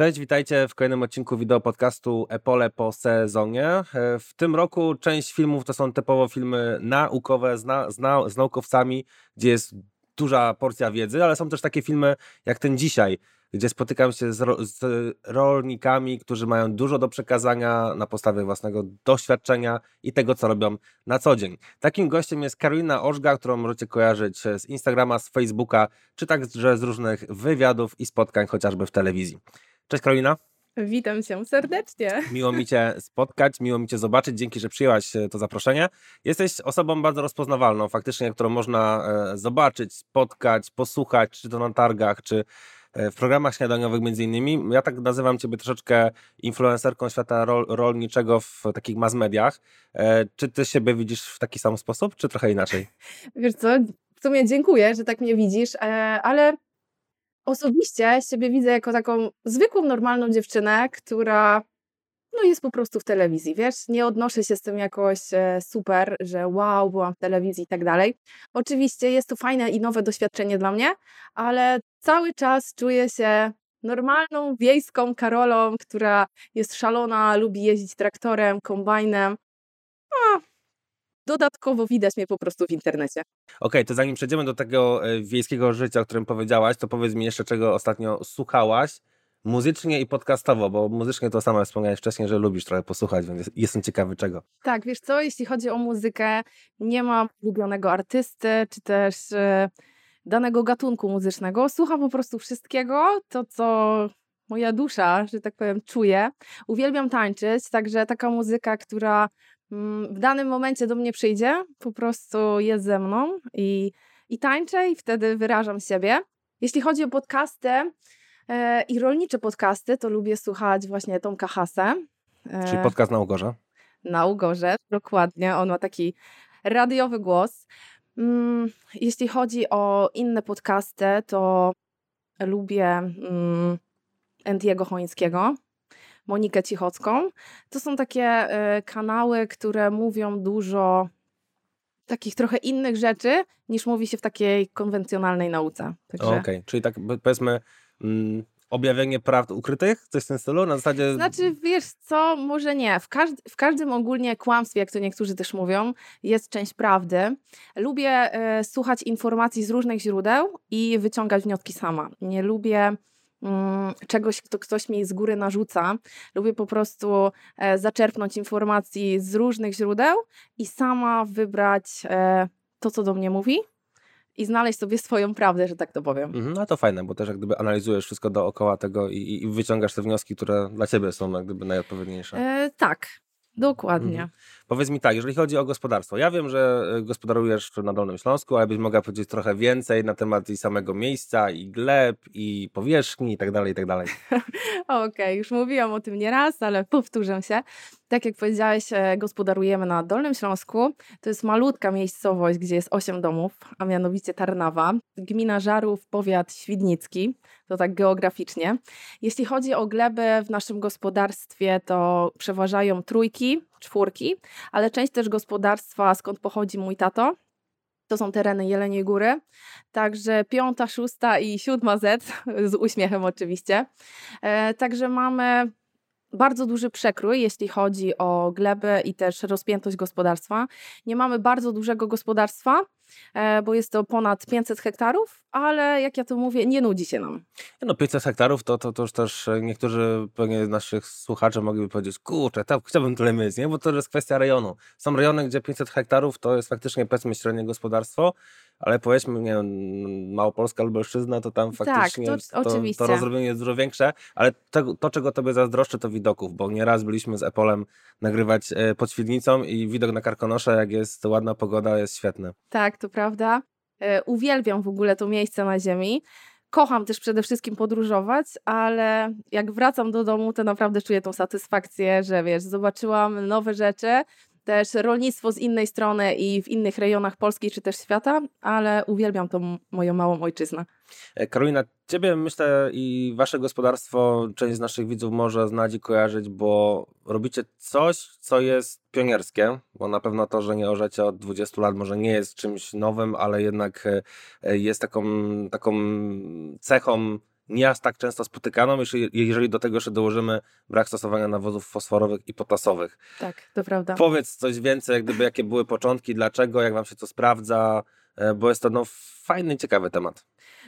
Cześć, witajcie w kolejnym odcinku wideo podcastu Epole po sezonie. E, w tym roku część filmów to są typowo filmy naukowe z, na, z, na, z naukowcami, gdzie jest duża porcja wiedzy, ale są też takie filmy jak ten dzisiaj, gdzie spotykam się z, ro, z, rolnikami, którzy mają dużo do przekazania na podstawie własnego doświadczenia i tego, co robią na co dzień. Takim gościem jest Karolina Ożga, którą możecie kojarzyć z Instagrama, z Facebooka, czy także z różnych wywiadów i spotkań, chociażby w telewizji. Cześć Karolina. Witam cię serdecznie. Miło mi Cię spotkać, miło mi Cię zobaczyć. Dzięki, że przyjęłaś e, to zaproszenie. Jesteś osobą bardzo rozpoznawalną, faktycznie, którą można e, zobaczyć, spotkać, posłuchać, czy to na targach, czy e, w programach śniadaniowych między innymi. Ja tak nazywam Ciebie troszeczkę influencerką świata rol, rolniczego w takich mass mediach. Czy Ty siebie widzisz w taki sam sposób, czy trochę inaczej? Wiesz co, w sumie dziękuję, że tak mnie widzisz, ale Osobiście siebie widzę jako taką zwykłą, normalną dziewczynę, która no jest po prostu w telewizji, wiesz, nie odnoszę się z tym jakoś e, super, że wow, byłam w telewizji i tak dalej. Oczywiście jest to fajne i nowe doświadczenie dla mnie, ale cały czas czuję się normalną, wiejską Karolą, która jest szalona, lubi jeździć traktorem, kombajnem. Dodatkowo widać mnie po prostu w internecie. Okej, okay, to zanim przejdziemy do tego e, wiejskiego życia, o którym powiedziałaś, to powiedz mi jeszcze, czego ostatnio słuchałaś muzycznie i podcastowo, bo muzycznie to samo wspomniałeś wcześniej, że lubisz trochę posłuchać, więc jestem ciekawy czego. Tak, wiesz co, jeśli chodzi o muzykę, nie mam ulubionego artysty, czy też e, danego gatunku muzycznego. Słucham po prostu wszystkiego, to co moja dusza, że tak powiem, czuje. Uwielbiam tańczyć, także taka muzyka, która w danym momencie do mnie przyjdzie, po prostu jest ze mną i, i tańczę i wtedy wyrażam siebie. Jeśli chodzi o podcasty e, i rolnicze podcasty, to lubię słuchać właśnie Tomka Hasę. E, Czyli podcast na Ugorze? Na Ugorze, dokładnie. On ma taki radiowy głos. Mm, jeśli chodzi o inne podcasty, to lubię mm, Andiego Chońskiego. Monikę Cichocką. To są takie e, kanały, które mówią dużo takich trochę innych rzeczy, niż mówi się w takiej konwencjonalnej nauce. Także... Okej, okay. czyli tak powiedzmy mm, objawienie prawd ukrytych, coś w tym stylu? Na zasadzie... Znaczy, wiesz co, może nie. W, każd w każdym ogólnie kłamstwie, jak to niektórzy też mówią, jest część prawdy. Lubię e, słuchać informacji z różnych źródeł i wyciągać wnioski sama. Nie lubię czegoś, co ktoś mi z góry narzuca. Lubię po prostu e, zaczerpnąć informacji z różnych źródeł i sama wybrać e, to, co do mnie mówi i znaleźć sobie swoją prawdę, że tak to powiem. Mhm, no to fajne, bo też jak gdyby analizujesz wszystko dookoła tego i, i wyciągasz te wnioski, które dla ciebie są jak gdyby najodpowiedniejsze. E, tak, dokładnie. Mhm. Powiedz mi tak, jeżeli chodzi o gospodarstwo, ja wiem, że e, gospodarujesz na Dolnym Śląsku, ale byś mogła powiedzieć trochę więcej na temat i samego miejsca, i gleb, i powierzchni, i tak dalej, i tak dalej. Okej, okay, już mówiłam o tym nieraz, ale powtórzę się. Tak jak powiedziałeś, e, gospodarujemy na Dolnym Śląsku. To jest malutka miejscowość, gdzie jest 8 domów, a mianowicie Tarnawa. Gmina Żarów, powiat świdnicki, to tak geograficznie. Jeśli chodzi o gleby w naszym gospodarstwie, to przeważają trójki, czwórki, ale część też gospodarstwa, skąd pochodzi mój tato, to są tereny Jeleniej Góry. Także piąta, szósta i siódma Z, z uśmiechem oczywiście. E, także mamy bardzo duży przekrój, jeśli chodzi o glebę i też rozpiętość gospodarstwa. Nie mamy bardzo dużego gospodarstwa, bo jest to ponad 500 hektarów, ale jak ja to mówię, nie nudzi się nam. No 500 hektarów to, to, to już też e, niektórzy pewnie naszych słuchaczy mogliby powiedzieć, kurczę, tak, chciałbym tyle mieć, nie? bo to jest kwestia rejonu. Są rejony, gdzie 500 hektarów to jest faktycznie powiedzmy średnie gospodarstwo, ale powiedzmy, nie wiem, Małopolska lub Lubelszczyzna, to tam tak, faktycznie tak, to, to, to, rozrobienie jest dużo większe, ale to, to, czego tobie zazdroszczę, to widoków, bo nieraz byliśmy z Epolem nagrywać e, pod Świdnicą i widok na Karkonosze, jak jest ładna pogoda, jest świetny. Tak, to prawda. E, uwielbiam w ogóle to miejsce na ziemi. Kocham też przede wszystkim podróżować, ale jak wracam do domu, to naprawdę czuję tą satysfakcję, że wiesz, zobaczyłam nowe rzeczy, też rolnictwo z innej strony i w innych rejonach Polski czy też świata, ale uwielbiam tą moją małą ojczyznę. E, Karolina, ciebie myślę i wasze gospodarstwo część z naszych widzów może znać i kojarzyć, bo robicie coś, co jest pionierskie, bo na pewno to, że nie orzecie od 20 lat może nie jest czymś nowym, ale jednak e, jest taką, taką cechą nie aż tak często spotykaną, jeżeli, do tego jeszcze dołożymy brak stosowania nawozów fosforowych i potasowych. Tak, to prawda. Powiedz coś więcej, jak gdyby, jakie były początki, dlaczego, jak wam się to sprawdza, e, bo jest to no, fajny, ciekawy temat.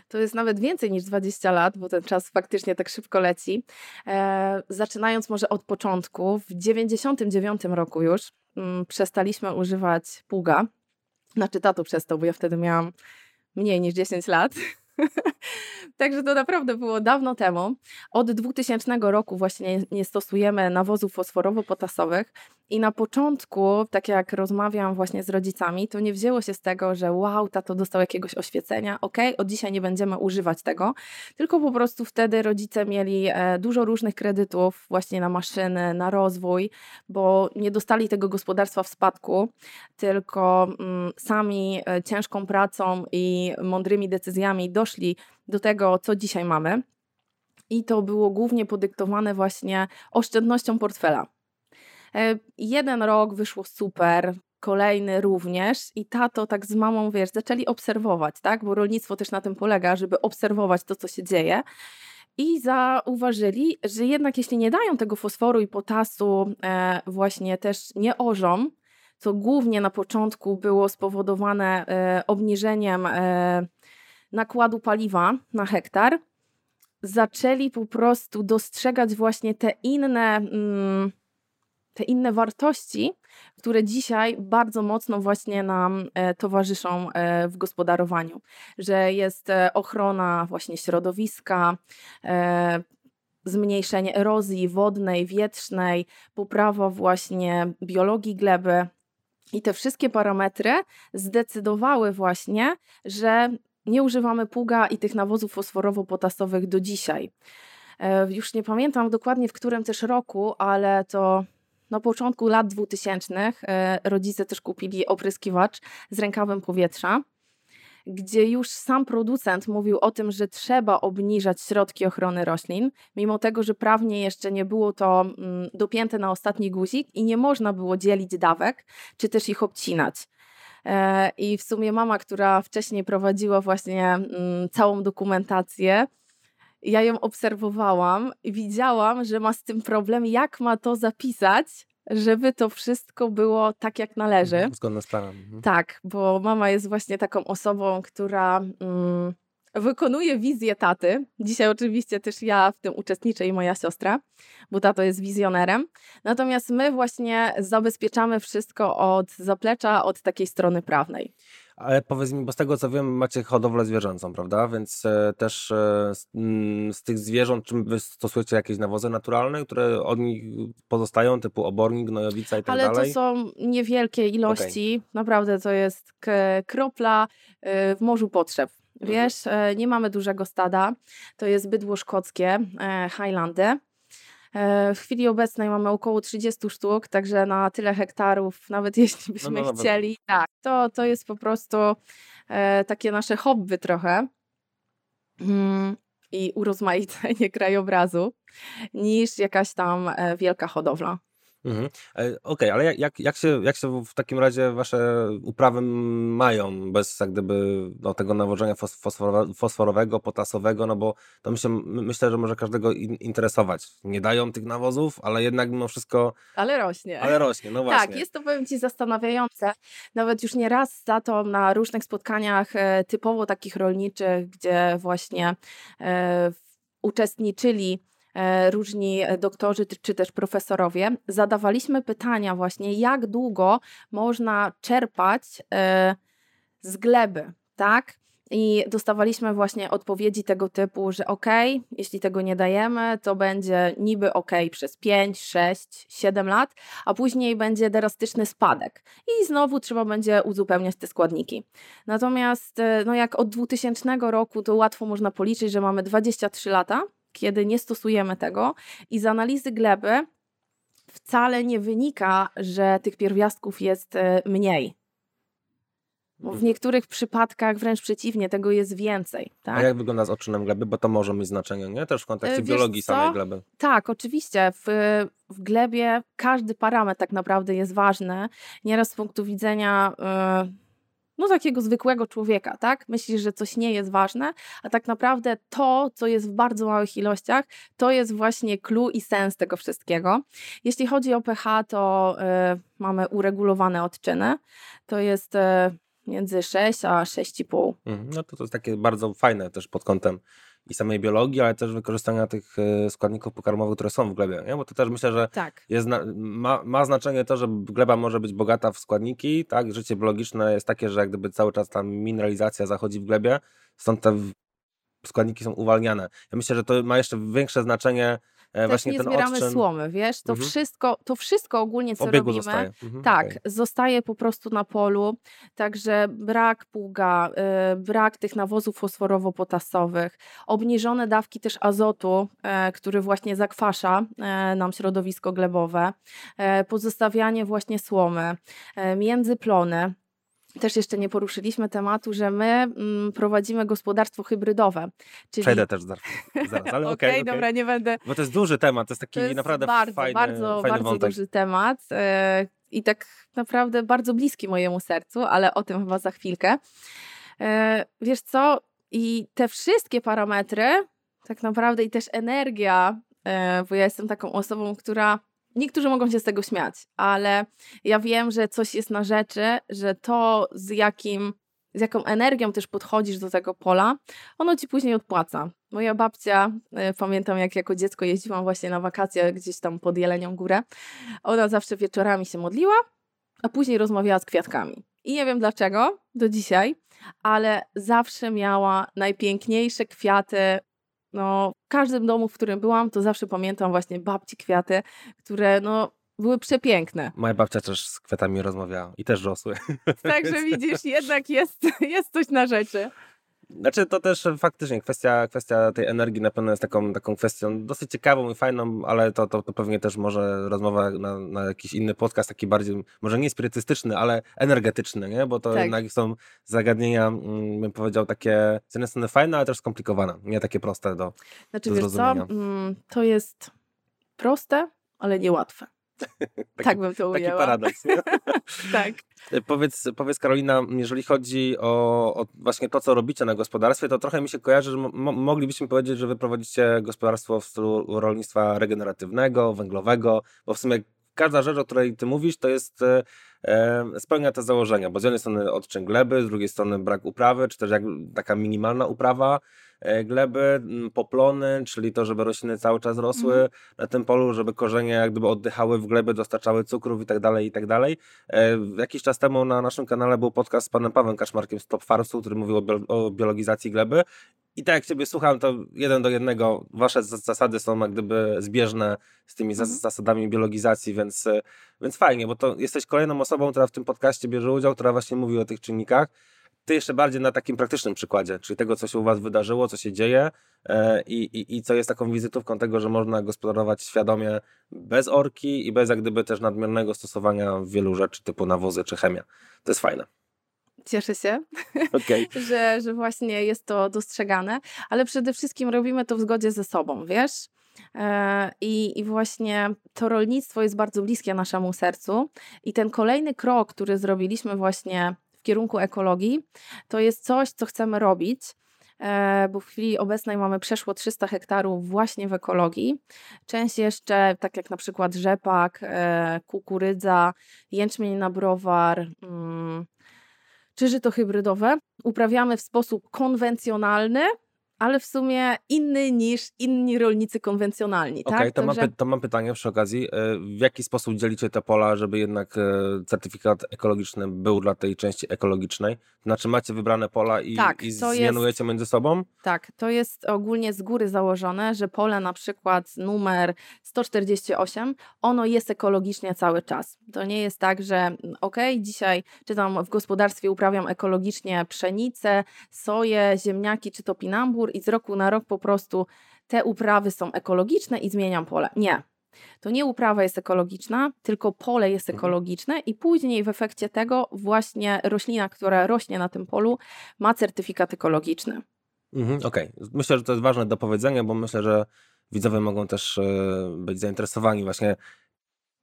To jest nawet więcej niż 20 lat, bo ten czas faktycznie tak szybko leci. E, zaczynając może od początku, w 99 roku już mm, przestaliśmy używać pługa. Znaczy tato przestał, bo ja wtedy miałam mniej niż 10 lat. Także to naprawdę było dawno temu. Od 2000 roku właśnie nie stosujemy nawozów fosforowo-potasowych. I na początku, tak jak rozmawiam właśnie z rodzicami, to nie wzięło się z tego, że wow, tato dostał jakiegoś oświecenia, ok, od dzisiaj nie będziemy używać tego, tylko po prostu wtedy rodzice mieli e, dużo różnych kredytów właśnie na maszyny, na rozwój, bo nie dostali tego gospodarstwa w spadku, tylko mm, sami e, ciężką pracą i mądrymi decyzjami doszli do tego, co dzisiaj mamy. I to było głównie podyktowane właśnie oszczędnością portfela. E, jeden rok wyszło super, kolejny również i tato tak z mamą, wiesz, zaczęli obserwować, tak, bo rolnictwo też na tym polega, żeby obserwować to, co się dzieje i zauważyli, że jednak jeśli nie dają tego fosforu i potasu e, właśnie też nie orzą, co głównie na początku było spowodowane e, obniżeniem nakładu paliwa na hektar, zaczęli po prostu dostrzegać właśnie te inne, mm, te inne wartości, które dzisiaj bardzo mocno właśnie nam e, towarzyszą e, w gospodarowaniu, że jest e, ochrona właśnie środowiska, zmniejszenie erozji wodnej, wietrznej, poprawa właśnie biologii gleby. I te wszystkie parametry zdecydowały właśnie, że nie używamy pługa i tych nawozów fosforowo-potasowych do dzisiaj. E, już nie pamiętam dokładnie w którym też roku, ale to na początku lat 2000 e, rodzice też kupili opryskiwacz z rękawem powietrza, gdzie już sam producent mówił o tym, że trzeba obniżać środki ochrony roślin, mimo tego, że prawnie jeszcze nie było to mm, dopięte na ostatni guzik i nie można było dzielić dawek, czy też ich obcinać. E, I w sumie mama, która wcześniej prowadziła właśnie mm, całą dokumentację, ja ją obserwowałam i widziałam, że ma z tym problem, jak ma to zapisać, żeby to wszystko było tak, jak należy. Zgodne z planem. Mhm. Tak, bo mama jest właśnie taką osobą, która mm, wykonuje wizję taty. Dzisiaj oczywiście też ja w tym uczestniczę i moja siostra, bo tato jest wizjonerem. Natomiast my właśnie zabezpieczamy wszystko od zaplecza, od takiej strony prawnej. Ale powiedz mi, bo z tego co wiem, macie hodowlę zwierzęcą, prawda? Więc e, też e, z, mm, z, tych zwierząt, czy wy stosujecie jakieś nawozy naturalne, które od nich pozostają, typu obornik, gnojowica i tak Ale dalej? Ale to są niewielkie ilości. Okay. Naprawdę to jest kropla y, w morzu potrzeb. Mhm. Wiesz, e, nie mamy dużego stada. To jest bydło szkockie, e, Highlandy. E, w chwili obecnej mamy około 30 sztuk, także na tyle hektarów, nawet jeśli byśmy no, no, chcieli, tak, to, to jest po prostu takie nasze hobby trochę mm, i urozmaicenie krajobrazu niż jakaś tam wielka hodowla. Mhm. Okej, okay, ale jak, jak, się, jak się w takim razie wasze uprawy mają bez jak gdyby no, tego nawożenia fosforowego, potasowego, no bo to myślę, myślę, że może każdego interesować. Nie dają tych nawozów, ale jednak mimo wszystko... Ale rośnie. Ale rośnie, no tak, właśnie. Tak, jest to powiem Ci zastanawiające. Nawet już nie raz za to na różnych spotkaniach e, typowo takich rolniczych, gdzie właśnie e, uczestniczyli E, różni e, doktorzy czy też profesorowie, zadawaliśmy pytania właśnie, jak długo można czerpać e, z gleby, tak? I dostawaliśmy właśnie odpowiedzi tego typu, że ok, jeśli tego nie dajemy, to będzie niby ok przez 5, 6, 7 lat, a później będzie drastyczny spadek. I znowu trzeba będzie uzupełniać te składniki. Natomiast no jak od 2000 roku to łatwo można policzyć, że mamy 23 lata, kiedy nie stosujemy tego i z analizy gleby wcale nie wynika, że tych pierwiastków jest e, mniej. Bo w mhm. niektórych przypadkach wręcz przeciwnie, tego jest więcej. Tak? A jak wygląda z odczynem gleby? Bo to może mieć znaczenie, nie? Też w kontekście e, Wiesz biologii co? samej gleby. Tak, oczywiście. W, w glebie każdy parametr tak naprawdę jest ważny. Nieraz z punktu widzenia no takiego zwykłego człowieka, tak? Myślisz, że coś nie jest ważne, a tak naprawdę to, co jest w bardzo małych ilościach, to jest właśnie clue i sens tego wszystkiego. Jeśli chodzi o pH, to y, mamy uregulowane odczyny. To jest y, między 6 a 6,5. Mhm. No to to jest takie bardzo fajne też pod kątem i samej biologii, ale też wykorzystania tych e, składników pokarmowych, które są w glebie, nie? bo to też myślę, że Tak. jest, ma, ma znaczenie to, że gleba może być bogata w składniki, tak? Życie biologiczne jest takie, że jak gdyby cały czas ta mineralizacja zachodzi w glebie, stąd te składniki są uwalniane. Ja myślę, że to ma jeszcze większe znaczenie Też właśnie nie ten zbieramy odczyn słomy, wiesz, to, Mhm. wszystko, to wszystko ogólnie, co obiegu robimy, zostaje. Mhm, tak, okej. zostaje po prostu na polu, także brak pługa, y, brak tych nawozów fosforowo-potasowych, obniżone dawki też azotu, e, który właśnie zakwasza e, nam środowisko glebowe, e, pozostawianie właśnie słomy, e, międzyplony. Też jeszcze nie poruszyliśmy tematu, że my mm, prowadzimy gospodarstwo hybrydowe. Czyli... Przejdę też zaraz, zaraz ale okej, Okej, okej. dobra, nie będę Bo to jest duży temat, to jest taki to jest naprawdę bardzo, fajny, bardzo, fajny bardzo duży temat e, i tak naprawdę bardzo bliski mojemu sercu, ale o tym chyba za chwilkę. E, Wiesz co? I te wszystkie parametry, tak naprawdę i też energia, e, bo ja jestem taką osobą, która niektórzy mogą się z tego śmiać, ale ja wiem, że coś jest na rzeczy, że to z jakim z jaką energią też podchodzisz do tego pola, ono ci później odpłaca. Moja babcia, e, pamiętam jak jako dziecko jeździłam właśnie na wakacje gdzieś tam pod Jelenią Górę, ona zawsze wieczorami się modliła, a później rozmawiała z kwiatkami. I nie wiem dlaczego, do dzisiaj, ale zawsze miała najpiękniejsze kwiaty. No, w każdym domu, w którym byłam, to zawsze pamiętam właśnie babci kwiaty, które no, były przepiękne. Moja babcia też z kwiatami rozmawiała i też rosły. Także widzisz, jednak jest, jest coś na rzeczy. Znaczy to też faktycznie kwestia, kwestia tej energii na pewno jest taką, taką kwestią dosyć ciekawą i fajną, ale to, to, to pewnie też może rozmowa na, na jakiś inny podcast, taki bardziej, może nie spirytystyczny, ale energetyczny, nie? Bo to Tak. jednak są zagadnienia, mm, bym powiedział, takie z jednej strony fajne, ale też skomplikowane, nie takie proste do... Znaczy, Do wiesz co, zrozumienia. mm, to jest proste, ale niełatwe. Taki, tak bym to taki ujęła. paradoks, nie? tak. E, Powiedz, powiedz Karolina, jeżeli chodzi o, o właśnie to, co robicie na gospodarstwie, to trochę mi się kojarzy, że mo- moglibyśmy powiedzieć, że wy prowadzicie gospodarstwo w stylu rolnictwa regeneratywnego, węglowego, bo w sumie każda rzecz, o której ty mówisz, to jest e, e, spełnia te założenia, bo z jednej strony odczyn gleby, z drugiej strony brak uprawy, czy też jak, taka minimalna uprawa gleby, m, poplony, czyli to, żeby rośliny cały czas rosły Mhm. na tym polu, żeby korzenie jak gdyby oddychały w glebę, dostarczały cukrów i tak dalej, i tak dalej. E, Jakiś czas temu na naszym kanale był podcast z panem Pawłem Kaszmarkiem z Top Farsu, który mówił o, bio- o biologizacji gleby. I tak jak ciebie słucham, to jeden do jednego wasze zas- zasady są jak gdyby zbieżne z tymi Mhm. zasadami biologizacji, więc, e, więc fajnie, bo to jesteś kolejną osobą, która w tym podcaście bierze udział, która właśnie mówi o tych czynnikach. Ty jeszcze bardziej na takim praktycznym przykładzie, czyli tego, co się u was wydarzyło, co się dzieje e, i, i, i co jest taką wizytówką tego, że można gospodarować świadomie bez orki i bez jak gdyby też nadmiernego stosowania wielu rzeczy typu nawozy czy chemia. To jest fajne. Cieszę się, Okej. że, że właśnie jest to dostrzegane, ale przede wszystkim robimy to w zgodzie ze sobą, wiesz? E, I, I właśnie to rolnictwo jest bardzo bliskie naszemu sercu. I ten kolejny krok, który zrobiliśmy właśnie w kierunku ekologii, to jest coś, co chcemy robić. e, Bo w chwili obecnej mamy przeszło 300 hektarów właśnie w ekologii. Część jeszcze, tak jak na przykład rzepak, e, kukurydza, jęczmień na browar, mm, czy żyto hybrydowe, uprawiamy w sposób konwencjonalny, ale w sumie inny niż inni rolnicy konwencjonalni. Okej, tak? to, mam Także- py- to mam pytanie przy okazji. E, W jaki sposób dzielicie te pola, żeby jednak e, certyfikat ekologiczny był dla tej części ekologicznej? Znaczy macie wybrane pola i, Tak, i to jest- zmianujecie między sobą? Tak, to jest ogólnie z góry założone, że pole na przykład numer 148, ono jest ekologicznie cały czas. To nie jest tak, że mm, okej, dzisiaj czy tam w gospodarstwie uprawiam ekologicznie pszenicę, soję, ziemniaki czy topinambur i z roku na rok po prostu te uprawy są ekologiczne i zmieniam pole. Nie. To nie uprawa jest ekologiczna, tylko pole jest Mhm. ekologiczne i później w efekcie tego właśnie roślina, która rośnie na tym polu ma certyfikat ekologiczny. Mhm, Okej, myślę, że to jest ważne do powiedzenia, bo myślę, że widzowie mogą też e, być zainteresowani właśnie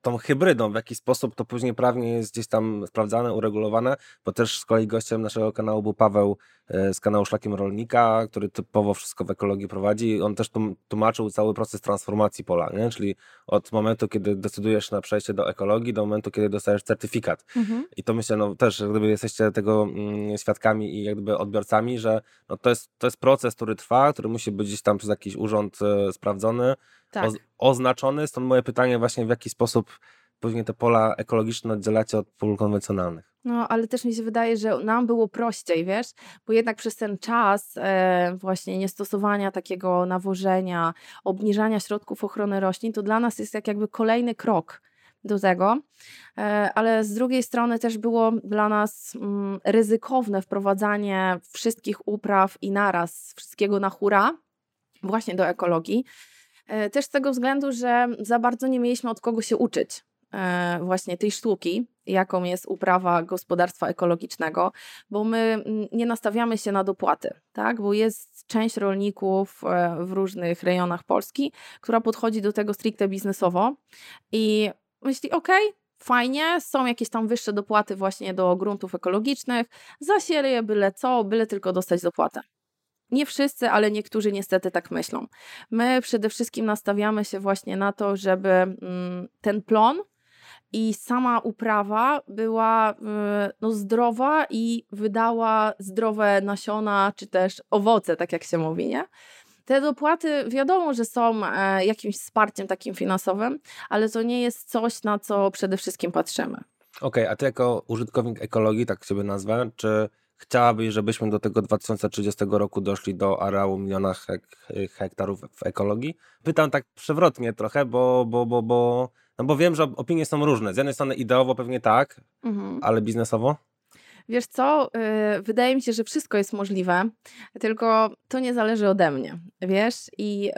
tą hybrydą, w jaki sposób to później prawnie jest gdzieś tam sprawdzane, uregulowane, bo też z kolei gościem naszego kanału był Paweł e, z kanału Szlakiem Rolnika, który typowo wszystko w ekologii prowadzi. On też tłumaczył cały proces transformacji pola, nie? czyli od momentu, kiedy decydujesz na przejście do ekologii, do momentu, kiedy dostajesz certyfikat. Mhm. I to myślę, no też gdyby jesteście tego mm, świadkami i jak gdyby odbiorcami, że no to, jest, to jest proces, który trwa, który musi być gdzieś tam przez jakiś urząd e, sprawdzony, tak. oznaczony. Stąd moje pytanie właśnie, w jaki sposób powinien te pola ekologiczne oddzielacie od pól konwencjonalnych. No, ale też mi się wydaje, że nam było prościej, wiesz, bo jednak przez ten czas e, właśnie niestosowania takiego nawożenia, obniżania środków ochrony roślin, to dla nas jest jak jakby kolejny krok do tego, e, ale z drugiej strony też było dla nas mm, ryzykowne wprowadzanie wszystkich upraw i naraz, wszystkiego na hura, właśnie do ekologii. E, też z tego względu, że za bardzo nie mieliśmy od kogo się uczyć e, właśnie tej sztuki, jaką jest uprawa gospodarstwa ekologicznego, bo my mm, nie nastawiamy się na dopłaty, tak? bo jest część rolników e, w różnych rejonach Polski, która podchodzi do tego stricte biznesowo i myśli, ok, fajnie, są jakieś tam wyższe dopłaty właśnie do gruntów ekologicznych, zasieję byle co, byle tylko dostać dopłatę. Nie wszyscy, ale niektórzy niestety tak myślą. My przede wszystkim nastawiamy się właśnie na to, żeby mm, ten plon i sama uprawa była y, no, zdrowa i wydała zdrowe nasiona czy też owoce, tak jak się mówi, nie? Te dopłaty wiadomo, że są e, jakimś wsparciem takim finansowym, ale to nie jest coś, na co przede wszystkim patrzymy. Okej, okay, a ty jako użytkownik ekologii, tak siebie nazwę, czy chciałabyś, żebyśmy do tego 2030 roku doszli do areału miliona hek hektarów w ekologii? Pytam tak przewrotnie trochę, bo, bo, bo, bo, no bo wiem, że opinie są różne. Z jednej strony ideowo pewnie tak, mhm. ale biznesowo? Wiesz co, yy, wydaje mi się, że wszystko jest możliwe, tylko to nie zależy ode mnie, wiesz? I yy,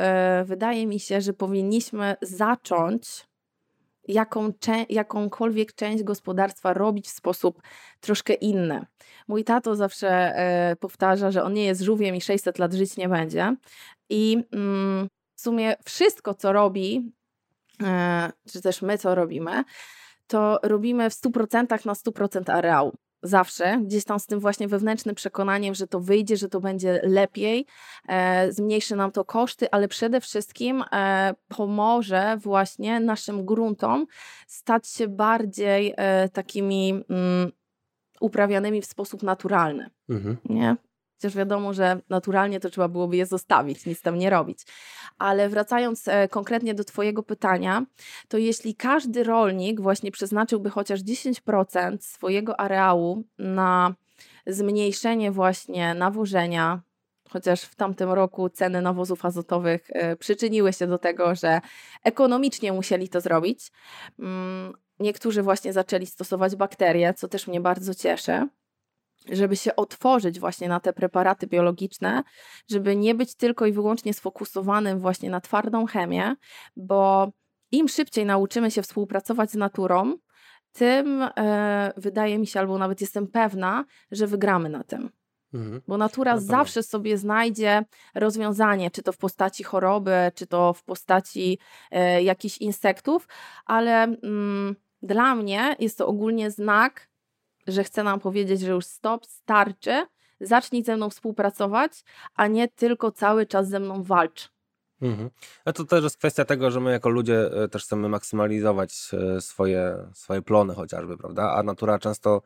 wydaje mi się, że powinniśmy zacząć jaką, jakąkolwiek część gospodarstwa robić w sposób troszkę inny. Mój tato zawsze e, powtarza, że on nie jest żółwiem i 600 lat żyć nie będzie. I mm, w sumie wszystko, co robi, e, czy też my, co robimy, to robimy w 100% na 100% areału zawsze, gdzieś tam z tym właśnie wewnętrznym przekonaniem, że to wyjdzie, że to będzie lepiej, e, zmniejszy nam to koszty, ale przede wszystkim e, pomoże właśnie naszym gruntom stać się bardziej e, takimi mm, uprawianymi w sposób naturalny. Mhm. Nie? Chociaż wiadomo, że naturalnie to trzeba byłoby je zostawić, nic tam nie robić. Ale wracając e, konkretnie do Twojego pytania, to jeśli każdy rolnik właśnie przeznaczyłby chociaż 10% swojego areału na zmniejszenie właśnie nawożenia, chociaż w tamtym roku ceny nawozów azotowych e, przyczyniły się do tego, że ekonomicznie musieli to zrobić. Mm, niektórzy właśnie zaczęli stosować bakterie, co też mnie bardzo cieszy żeby się otworzyć właśnie na te preparaty biologiczne, żeby nie być tylko i wyłącznie sfokusowanym właśnie na twardą chemię, bo im szybciej nauczymy się współpracować z naturą, tym e, wydaje mi się, albo nawet jestem pewna, że wygramy na tym. Mhm. Bo natura zawsze sobie znajdzie rozwiązanie, czy to w postaci choroby, czy to w postaci e, jakichś insektów, ale mm, dla mnie jest to ogólnie znak, że chce nam powiedzieć, że już stop, starczy, zacznij ze mną współpracować, a nie tylko cały czas ze mną walcz. Mhm. A to też jest kwestia tego, że my jako ludzie e, też chcemy maksymalizować e, swoje, swoje plony chociażby, prawda? A natura często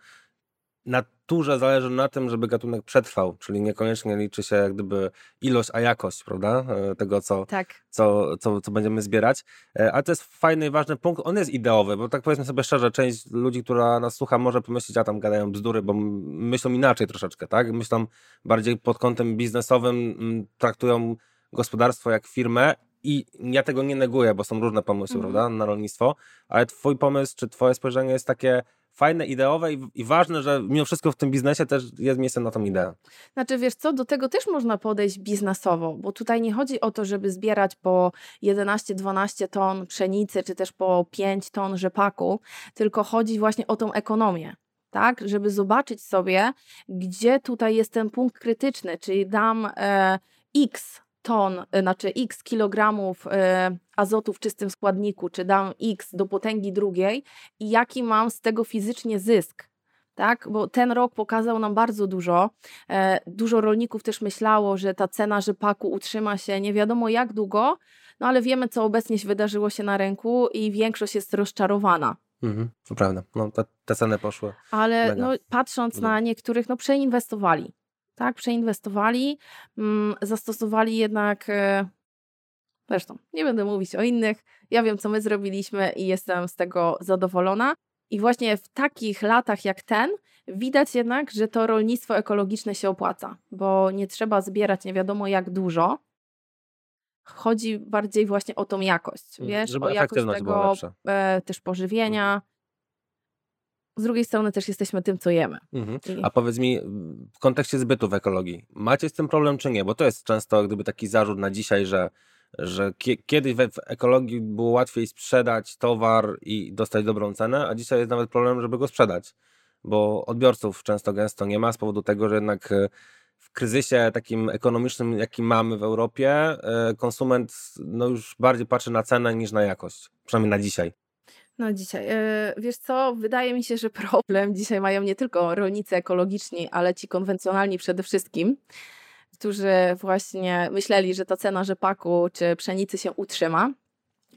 naturze zależy na tym, żeby gatunek przetrwał, czyli niekoniecznie liczy się jak gdyby ilość, a jakość, prawda, e, tego, co, tak. co, co, co będziemy zbierać. Ale to jest fajny i ważny punkt, on jest ideowy, bo tak powiedzmy sobie szczerze, część ludzi, która nas słucha, może pomyśleć, a tam gadają bzdury, bo myślą inaczej troszeczkę, tak? Myślą bardziej pod kątem biznesowym, traktują gospodarstwo jak firmę i ja tego nie neguję, bo są różne pomysły, mhm. prawda, na rolnictwo, ale twój pomysł, czy twoje spojrzenie jest takie fajne, ideowe i, i, ważne, że mimo wszystko w tym biznesie też jest miejsce na tą ideę. Znaczy wiesz co, do tego też można podejść biznesowo, bo tutaj nie chodzi o to, żeby zbierać po 11-12 ton pszenicy, czy też po 5 ton rzepaku, tylko chodzi właśnie o tą ekonomię tak, żeby zobaczyć sobie, gdzie tutaj jest ten punkt krytyczny, czyli dam e, X ton, y, znaczy x kilogramów y, azotu w czystym składniku, czy dam x do potęgi drugiej i jaki mam z tego fizycznie zysk. Tak, bo ten rok pokazał nam bardzo dużo. E, dużo rolników też myślało, że ta cena rzepaku utrzyma się nie wiadomo jak długo, no ale wiemy, co obecnie wydarzyło się na rynku i większość jest rozczarowana. Mhm, to prawda. No, te, te ceny poszły. Ale no, patrząc na niektórych, no przeinwestowali. Tak, przeinwestowali, mm, zastosowali jednak. E, zresztą, nie będę mówić o innych. Ja wiem, co my zrobiliśmy i jestem z tego zadowolona. I właśnie w takich latach jak ten widać jednak, że to rolnictwo ekologiczne się opłaca, bo nie trzeba zbierać nie wiadomo jak dużo. Chodzi bardziej właśnie o tą jakość, mm, wiesz, Żeby o jakość tego e, też pożywienia. Z drugiej strony też jesteśmy tym, co jemy. Mhm. A powiedz mi, w kontekście zbytu w ekologii, macie z tym problem czy nie? Bo to jest często gdyby taki zarzut na dzisiaj, że że kiedyś w ekologii było łatwiej sprzedać towar i dostać dobrą cenę, a dzisiaj jest nawet problem, żeby go sprzedać, bo odbiorców często gęsto nie ma z powodu tego, że jednak e, w kryzysie takim ekonomicznym, jaki mamy w Europie, e, konsument no już bardziej patrzy na cenę niż na jakość, przynajmniej na dzisiaj. No dzisiaj, e, wiesz co, wydaje mi się, że problem dzisiaj mają nie tylko rolnicy ekologiczni, ale ci konwencjonalni przede wszystkim którzy właśnie myśleli, że ta cena rzepaku czy pszenicy się utrzyma.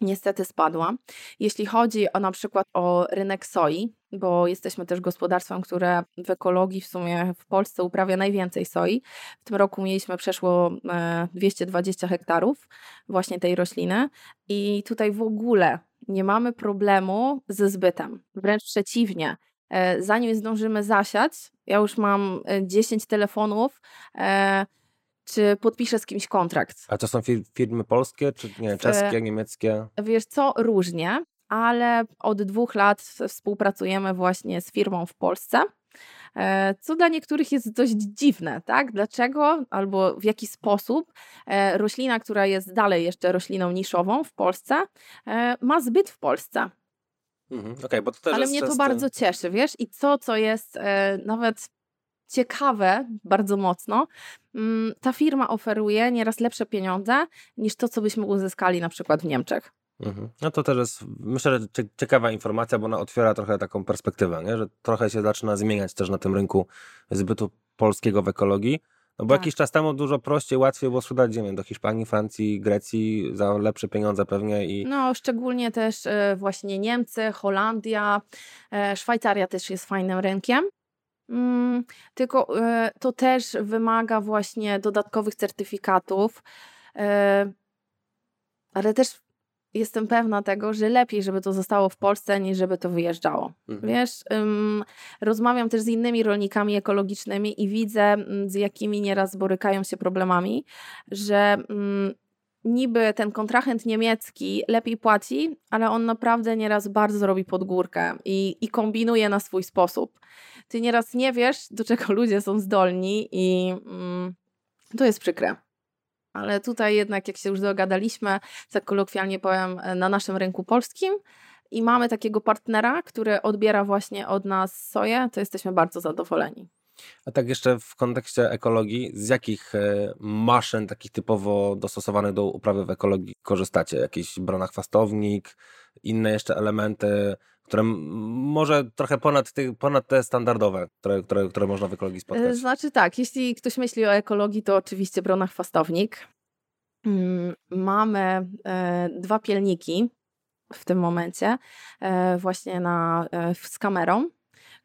Niestety spadła. Jeśli chodzi o na przykład o rynek soi, bo jesteśmy też gospodarstwem, które w ekologii w sumie w Polsce uprawia najwięcej soi. W tym roku mieliśmy przeszło 220 e, hektarów właśnie tej rośliny i tutaj w ogóle nie mamy problemu ze zbytem. Wręcz przeciwnie. E, zanim zdążymy zasiać, ja już mam 10 e, telefonów czy podpiszę z kimś kontrakt. A to są firmy polskie, czy nie, czeskie, niemieckie? Wiesz co, różnie, ale od dwóch lat współpracujemy właśnie z firmą w Polsce. E, co dla niektórych jest dość dziwne, tak? Dlaczego albo w jaki sposób e, roślina, która jest dalej jeszcze rośliną niszową w Polsce, e, ma zbyt w Polsce. Mhm, okay, bo to Ale mnie to bardzo cieszy, wiesz? I co, co jest nawet ciekawe bardzo mocno, mm, ta firma oferuje nieraz lepsze pieniądze niż to, co byśmy uzyskali na przykład w Niemczech. Mhm. No to też jest, myślę, że ciekawa informacja, bo ona otwiera trochę taką perspektywę, nie? że trochę się zaczyna zmieniać też na tym rynku zbytu polskiego w ekologii. No bo tak. jakiś czas temu dużo prościej, łatwiej było sprzedać ziemię do Hiszpanii, Francji, Grecji za lepsze pieniądze pewnie. I... No szczególnie też e, właśnie Niemcy, Holandia, e, Szwajcaria też jest fajnym rynkiem. Mm, tylko e, to też wymaga właśnie dodatkowych certyfikatów, e, ale też jestem pewna tego, że lepiej, żeby to zostało w Polsce, niż żeby to wyjeżdżało. Mhm. Wiesz, rozmawiam też z innymi rolnikami ekologicznymi i widzę, mm, z jakimi nieraz borykają się problemami, że mm, niby ten kontrahent niemiecki lepiej płaci, ale on naprawdę nieraz bardzo robi podgórkę i, i kombinuje na swój sposób. Ty nieraz nie wiesz, do czego ludzie są zdolni i mm, to jest przykre. Ale tutaj jednak, jak się już dogadaliśmy, tak kolokwialnie powiem, na naszym rynku polskim i mamy takiego partnera, który odbiera właśnie od nas soję, to jesteśmy bardzo zadowoleni. A tak jeszcze w kontekście ekologii, z jakich e, maszyn takich typowo dostosowanych do uprawy w ekologii korzystacie? Jakiś bronachwastownik, inne jeszcze elementy, które może trochę ponad, ponad te standardowe, które, które, które można w ekologii spotkać? E, znaczy tak, jeśli ktoś myśli o ekologii, to oczywiście bronachwastownik. Mm, mamy e, dwa pielniki w tym momencie, właśnie na, z kamerą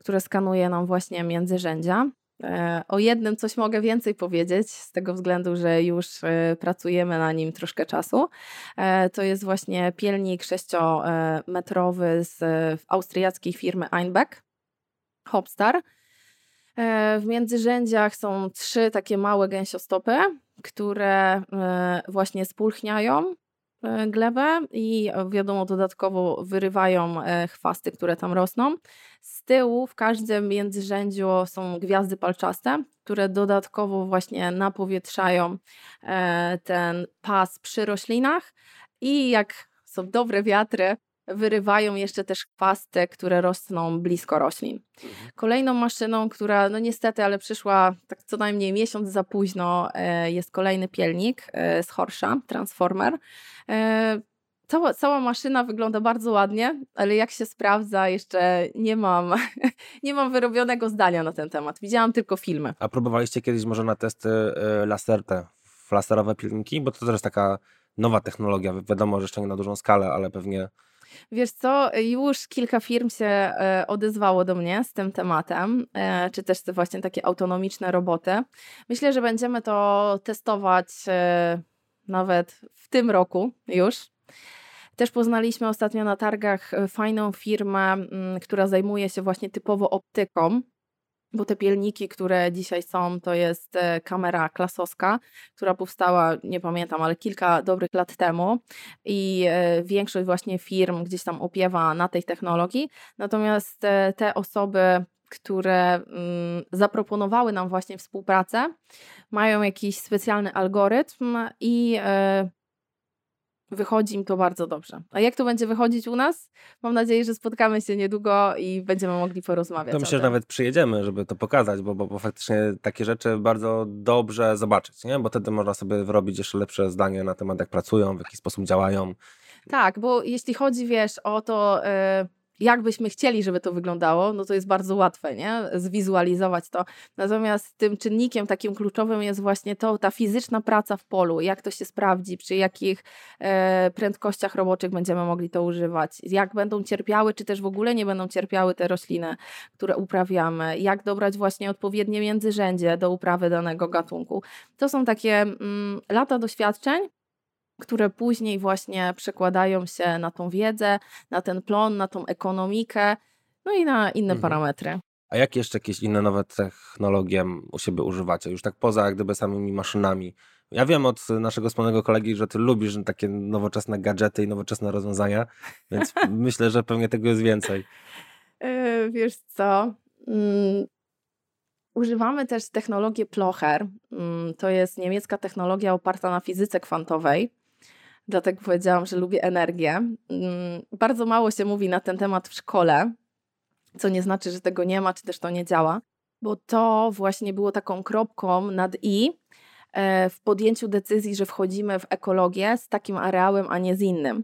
które skanuje nam właśnie międzyrzędzia. E, o jednym coś mogę więcej powiedzieć, z tego względu, że już e, pracujemy na nim troszkę czasu. E, to jest właśnie pielnik sześciometrowy z austriackiej firmy Einbeck, Hopstar. W międzyrzędziach są trzy takie małe gęsiostopy, które właśnie spulchniają glebę i e, wiadomo dodatkowo wyrywają e, chwasty, które tam rosną. Z tyłu w każdym międzyrzędziu są gwiazdy palczaste, które dodatkowo właśnie napowietrzają ten pas przy roślinach i jak są dobre wiatry, wyrywają jeszcze też chwasty, które rosną blisko roślin. Mhm. Kolejną maszyną, która no niestety, ale przyszła tak co najmniej miesiąc za późno, e, jest kolejny pielnik e, z Horsza, Transformer. E, Cała, cała maszyna wygląda bardzo ładnie, ale jak się sprawdza, jeszcze nie mam, nie mam wyrobionego zdania na ten temat. Widziałam tylko filmy. A próbowaliście kiedyś może na testy laser te laserowe pilniki? Bo to też jest taka nowa technologia. Wi- Wiadomo, że jeszcze nie na dużą skalę, ale pewnie Wiesz co, już kilka firm się e, odezwało do mnie z tym tematem, e, czy też te właśnie takie autonomiczne roboty. Myślę, że będziemy to testować e, nawet w tym roku już. Też poznaliśmy ostatnio na targach fajną firmę, mm, która zajmuje się właśnie typowo optyką, bo te pielniki, które dzisiaj są, to jest e, kamera klasowska, która powstała, nie pamiętam, ale kilka dobrych lat temu i e, większość właśnie firm gdzieś tam opiewa na tej technologii. Natomiast e, te osoby, które mm, zaproponowały nam właśnie współpracę, mają jakiś specjalny algorytm i wychodzi im to bardzo dobrze. A jak to będzie wychodzić u nas? Mam nadzieję, że spotkamy się niedługo i będziemy mogli porozmawiać. to myślę, że nawet przyjedziemy, żeby to pokazać, bo, bo, bo faktycznie takie rzeczy bardzo dobrze zobaczyć, nie? bo wtedy można sobie wyrobić jeszcze lepsze zdanie na temat, jak pracują, w jaki sposób działają. Tak, bo jeśli chodzi, wiesz, o to, y, jak byśmy chcieli, żeby to wyglądało, no to jest bardzo łatwe, nie? Zwizualizować to. Natomiast tym czynnikiem takim kluczowym jest właśnie to, ta fizyczna praca w polu, jak to się sprawdzi, przy jakich e, prędkościach roboczych będziemy mogli to używać, jak będą cierpiały, czy też w ogóle nie będą cierpiały te rośliny, które uprawiamy, jak dobrać właśnie odpowiednie międzyrzędzie do uprawy danego gatunku. To są takie mm, lata doświadczeń, które później właśnie przekładają się na tą wiedzę, na ten plon, na tą ekonomikę, no i na inne Mhm. parametry. A jakie jeszcze jakieś inne nowe technologie u siebie używacie? Już tak poza jak gdyby samymi maszynami. Ja wiem od naszego wspólnego kolegi, że ty lubisz takie nowoczesne gadżety i nowoczesne rozwiązania, więc myślę, że pewnie tego jest więcej. Yy, wiesz co? Mm, Używamy też technologię Plocher. Mm, To jest niemiecka technologia oparta na fizyce kwantowej. Dlatego powiedziałam, że lubię energię. Mm, Bardzo mało się mówi na ten temat w szkole, co nie znaczy, że tego nie ma, czy też to nie działa, bo to właśnie było taką kropką nad i e, w podjęciu decyzji, że wchodzimy w ekologię z takim areałem, a nie z innym.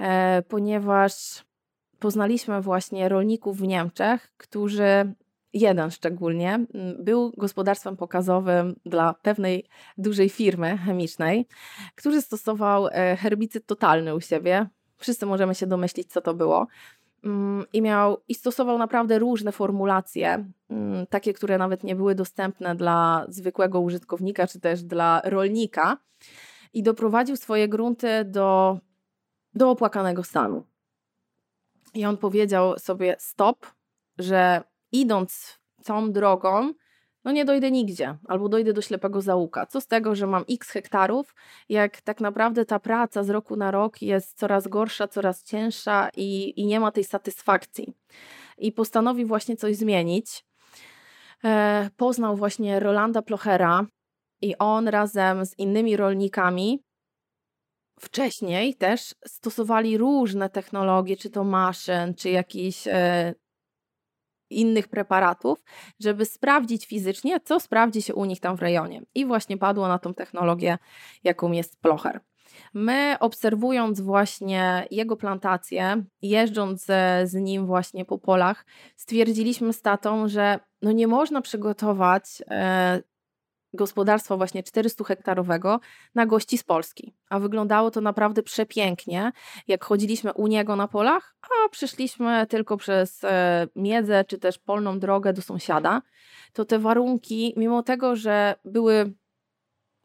E, Ponieważ poznaliśmy właśnie rolników w Niemczech, którzy, jeden szczególnie, był gospodarstwem pokazowym dla pewnej dużej firmy chemicznej, który stosował e, herbicyd totalny u siebie. Wszyscy możemy się domyślić, co to było. Mm, I miał i stosował naprawdę różne formulacje, mm, takie, które nawet nie były dostępne dla zwykłego użytkownika, czy też dla rolnika, i doprowadził swoje grunty do, do opłakanego stanu. I on powiedział sobie stop, że idąc tą drogą, no nie dojdę nigdzie, albo dojdę do ślepego zaułka. Co z tego, że mam x hektarów, jak tak naprawdę ta praca z roku na rok jest coraz gorsza, coraz cięższa i, i nie ma tej satysfakcji. I postanowił właśnie coś zmienić. E, poznał właśnie Rolanda Plochera i on razem z innymi rolnikami wcześniej też stosowali różne technologie, czy to maszyn, czy jakichś e, innych preparatów, żeby sprawdzić fizycznie, co sprawdzi się u nich tam w rejonie. I właśnie padło na tą technologię, jaką jest plocher. My obserwując właśnie jego plantację, jeżdżąc z, nim właśnie po polach, stwierdziliśmy z tatą, że no nie można przygotować e, gospodarstwa właśnie 400 hektarowego na gości z Polski. A wyglądało to naprawdę przepięknie, jak chodziliśmy u niego na polach, a przyszliśmy tylko przez e, miedzę czy też polną drogę do sąsiada, to te warunki, mimo tego, że były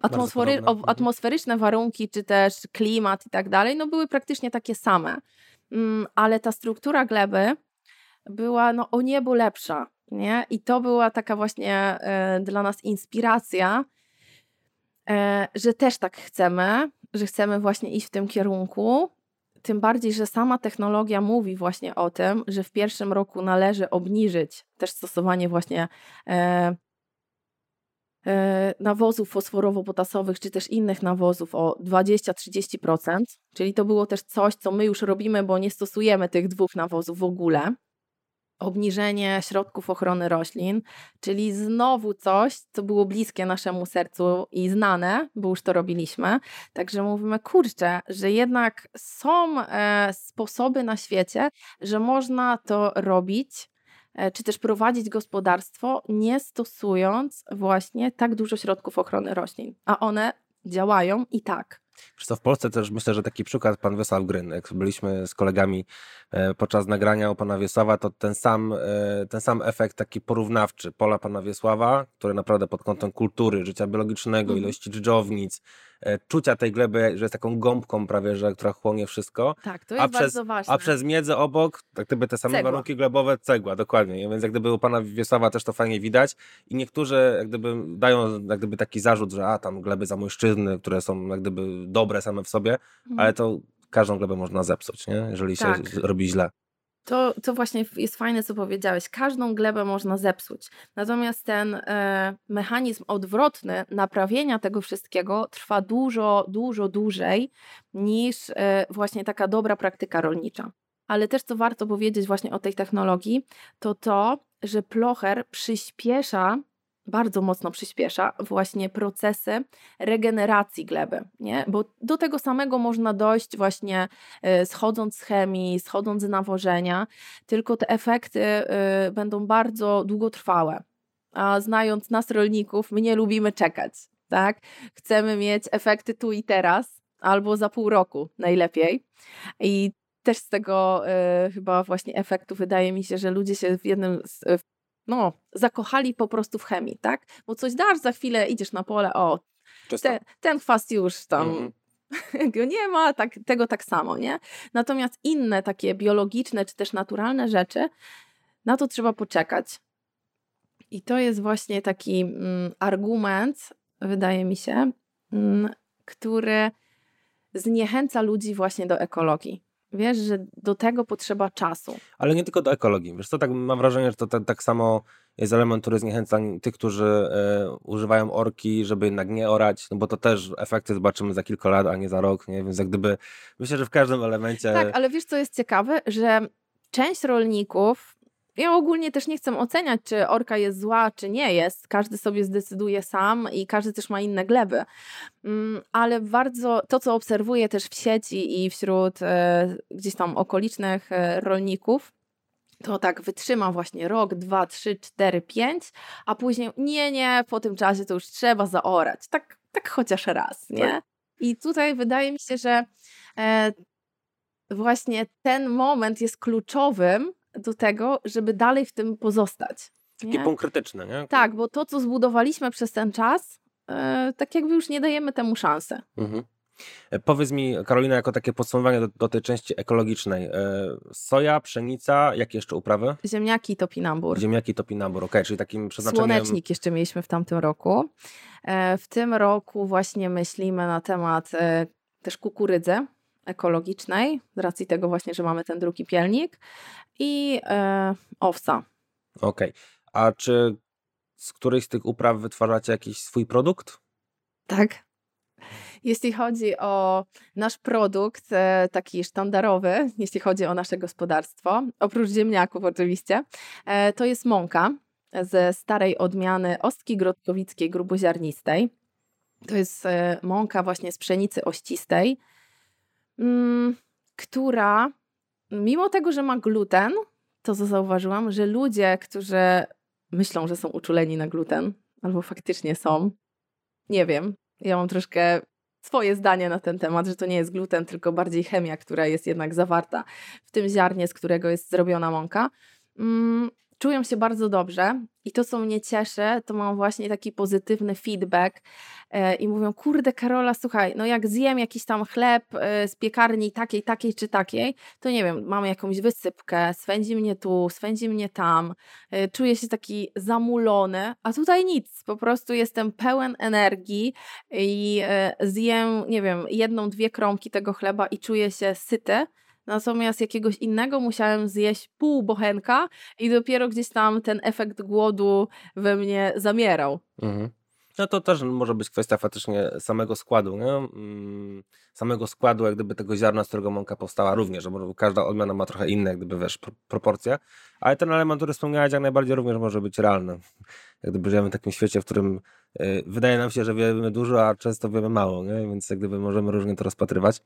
atmosfery, Mhm. atmosferyczne warunki, czy też klimat i tak dalej, no były praktycznie takie same. Mm, Ale ta struktura gleby była no, o niebo lepsza. Nie? I to była taka właśnie e, dla nas inspiracja, e, że też tak chcemy, że chcemy właśnie iść w tym kierunku. Tym bardziej, że sama technologia mówi właśnie o tym, że w pierwszym roku należy obniżyć też stosowanie właśnie e, nawozów fosforowo-potasowych, czy też innych nawozów o 20-30%, czyli to było też coś, co my już robimy, bo nie stosujemy tych dwóch nawozów w ogóle obniżenie środków ochrony roślin, czyli znowu coś, co było bliskie naszemu sercu i znane, bo już to robiliśmy. Także mówimy, kurczę, że jednak są e, sposoby na świecie, że można to robić, e, czy też prowadzić gospodarstwo, nie stosując właśnie tak dużo środków ochrony roślin, a one działają i tak. Co, w Polsce też myślę, że taki przykład pan Wiesław Gryn, jak byliśmy z kolegami e, podczas nagrania u pana Wiesława, to ten sam, e, ten sam efekt taki porównawczy pola pana Wiesława, które naprawdę pod kątem kultury, życia biologicznego, mhm. ilości dżdżownic, czucia tej gleby, że jest taką gąbką prawie, że, która chłonie wszystko. Tak, to jest a bardzo przez, ważne. A przez miedzę obok, tak gdyby te same cegła. warunki glebowe, cegła, dokładnie. Więc jak gdyby u pana Wiesława też to fajnie widać i niektórzy jak gdyby dają jak gdyby taki zarzut, że a tam gleby zamojszczyzny, które są jak gdyby dobre same w sobie, mhm. ale to każdą glebę można zepsuć, nie? jeżeli tak. się robi źle. To, to właśnie jest fajne, co powiedziałeś. Każdą glebę można zepsuć. Natomiast ten e, mechanizm odwrotny naprawienia tego wszystkiego trwa dużo, dużo dłużej niż e, właśnie taka dobra praktyka rolnicza. Ale też co warto powiedzieć właśnie o tej technologii, to to, że plocher przyspiesza bardzo mocno przyspiesza właśnie procesy regeneracji gleby, nie? bo do tego samego można dojść właśnie e, schodząc z chemii, schodząc z nawożenia, tylko te efekty e, będą bardzo długotrwałe. A znając nas rolników, my nie lubimy czekać, tak? Chcemy mieć efekty tu i teraz, albo za pół roku najlepiej. I też z tego y, chyba właśnie efektu wydaje mi się, że ludzie się w jednym z, no, zakochali po prostu w chemii, tak? Bo coś dasz, za chwilę idziesz na pole, o, te, ten kwas już tam mm -hmm. go nie ma, tak, tego tak samo, nie? Natomiast inne takie biologiczne czy też naturalne rzeczy, na to trzeba poczekać. I to jest właśnie taki mm, argument, wydaje mi się, mm, który zniechęca ludzi właśnie do ekologii. Wiesz, że do tego potrzeba czasu. Ale nie tylko do ekologii. Wiesz co, tak mam wrażenie, że to tak, tak samo jest element, który zniechęca tych, którzy e, używają orki, żeby jednak nie orać, no bo to też efekty zobaczymy za kilka lat, a nie za rok, nie? Więc jak gdyby, myślę, że w każdym elemencie... Tak, ale wiesz co jest ciekawe, że część rolników ja ogólnie też nie chcę oceniać, czy orka jest zła, czy nie jest. Każdy sobie zdecyduje sam i każdy też ma inne gleby. Mm, ale bardzo to, co obserwuję też w sieci i wśród e, gdzieś tam okolicznych e, rolników, to tak wytrzyma właśnie rok, dwa, trzy, cztery, pięć, a później nie, nie, po tym czasie to już trzeba zaorać. Tak, tak chociaż raz, nie? Tak. I tutaj wydaje mi się, że e, właśnie ten moment jest kluczowym, do tego, żeby dalej w tym pozostać. Taki punkt krytyczny, nie? Tak, bo to, co zbudowaliśmy przez ten czas, yy, tak jakby już nie dajemy temu szansy. Mhm. E, powiedz mi, Karolina, jako takie podsumowanie do, do tej części ekologicznej. E, soja, pszenica, jakie jeszcze uprawy? Ziemniaki, topinambur. Ziemniaki, topinambur, ok, czyli takim przeznaczeniem... Słonecznik jeszcze mieliśmy w tamtym roku. w tym roku właśnie myślimy na temat też kukurydzy ekologicznej, z racji tego właśnie, że mamy ten drugi pielnik i e, owca. Okej. Okay. A czy z którejś z tych upraw wytwarzacie jakiś swój produkt? Tak. Jeśli chodzi o nasz produkt, e, taki sztandarowy, jeśli chodzi o nasze gospodarstwo, oprócz ziemniaków oczywiście, e, to jest mąka ze starej odmiany ostki grodkowickiej gruboziarnistej. To jest e, mąka właśnie z pszenicy ościstej, która mimo tego, że ma gluten, to co zauważyłam, że ludzie, którzy myślą, że są uczuleni na gluten, albo faktycznie są, nie wiem, ja mam troszkę swoje zdanie na ten temat, że to nie jest gluten, tylko bardziej chemia, która jest jednak zawarta w tym ziarnie, z którego jest zrobiona mąka. Czują się bardzo dobrze i to, co mnie cieszy, to mam właśnie taki pozytywny feedback e, i mówią, kurde Karola, słuchaj, no jak zjem jakiś tam chleb e, z piekarni takiej, takiej czy takiej, to nie wiem, mam jakąś wysypkę, swędzi mnie tu, swędzi mnie tam, e, czuję się taki zamulony, a tutaj nic, po prostu jestem pełen energii i zjem, nie wiem, jedną, dwie kromki tego chleba i czuję się syty, Natomiast jakiegoś innego musiałem zjeść pół bochenka i dopiero gdzieś tam ten efekt głodu we mnie zamierał. Mhm. No to też może być kwestia faktycznie samego składu, nie? Mm, samego składu, jak gdyby tego ziarna, z którego mąka powstała również, bo każda odmiana ma trochę inne, jak gdyby, wiesz, proporcje, ale ten element, który wspomniałeś, jak najbardziej również może być realny. Jak gdyby żyjemy w takim świecie, w którym y, wydaje nam się, że wiemy dużo, a często wiemy mało, nie? więc jak gdyby możemy różnie to rozpatrywać.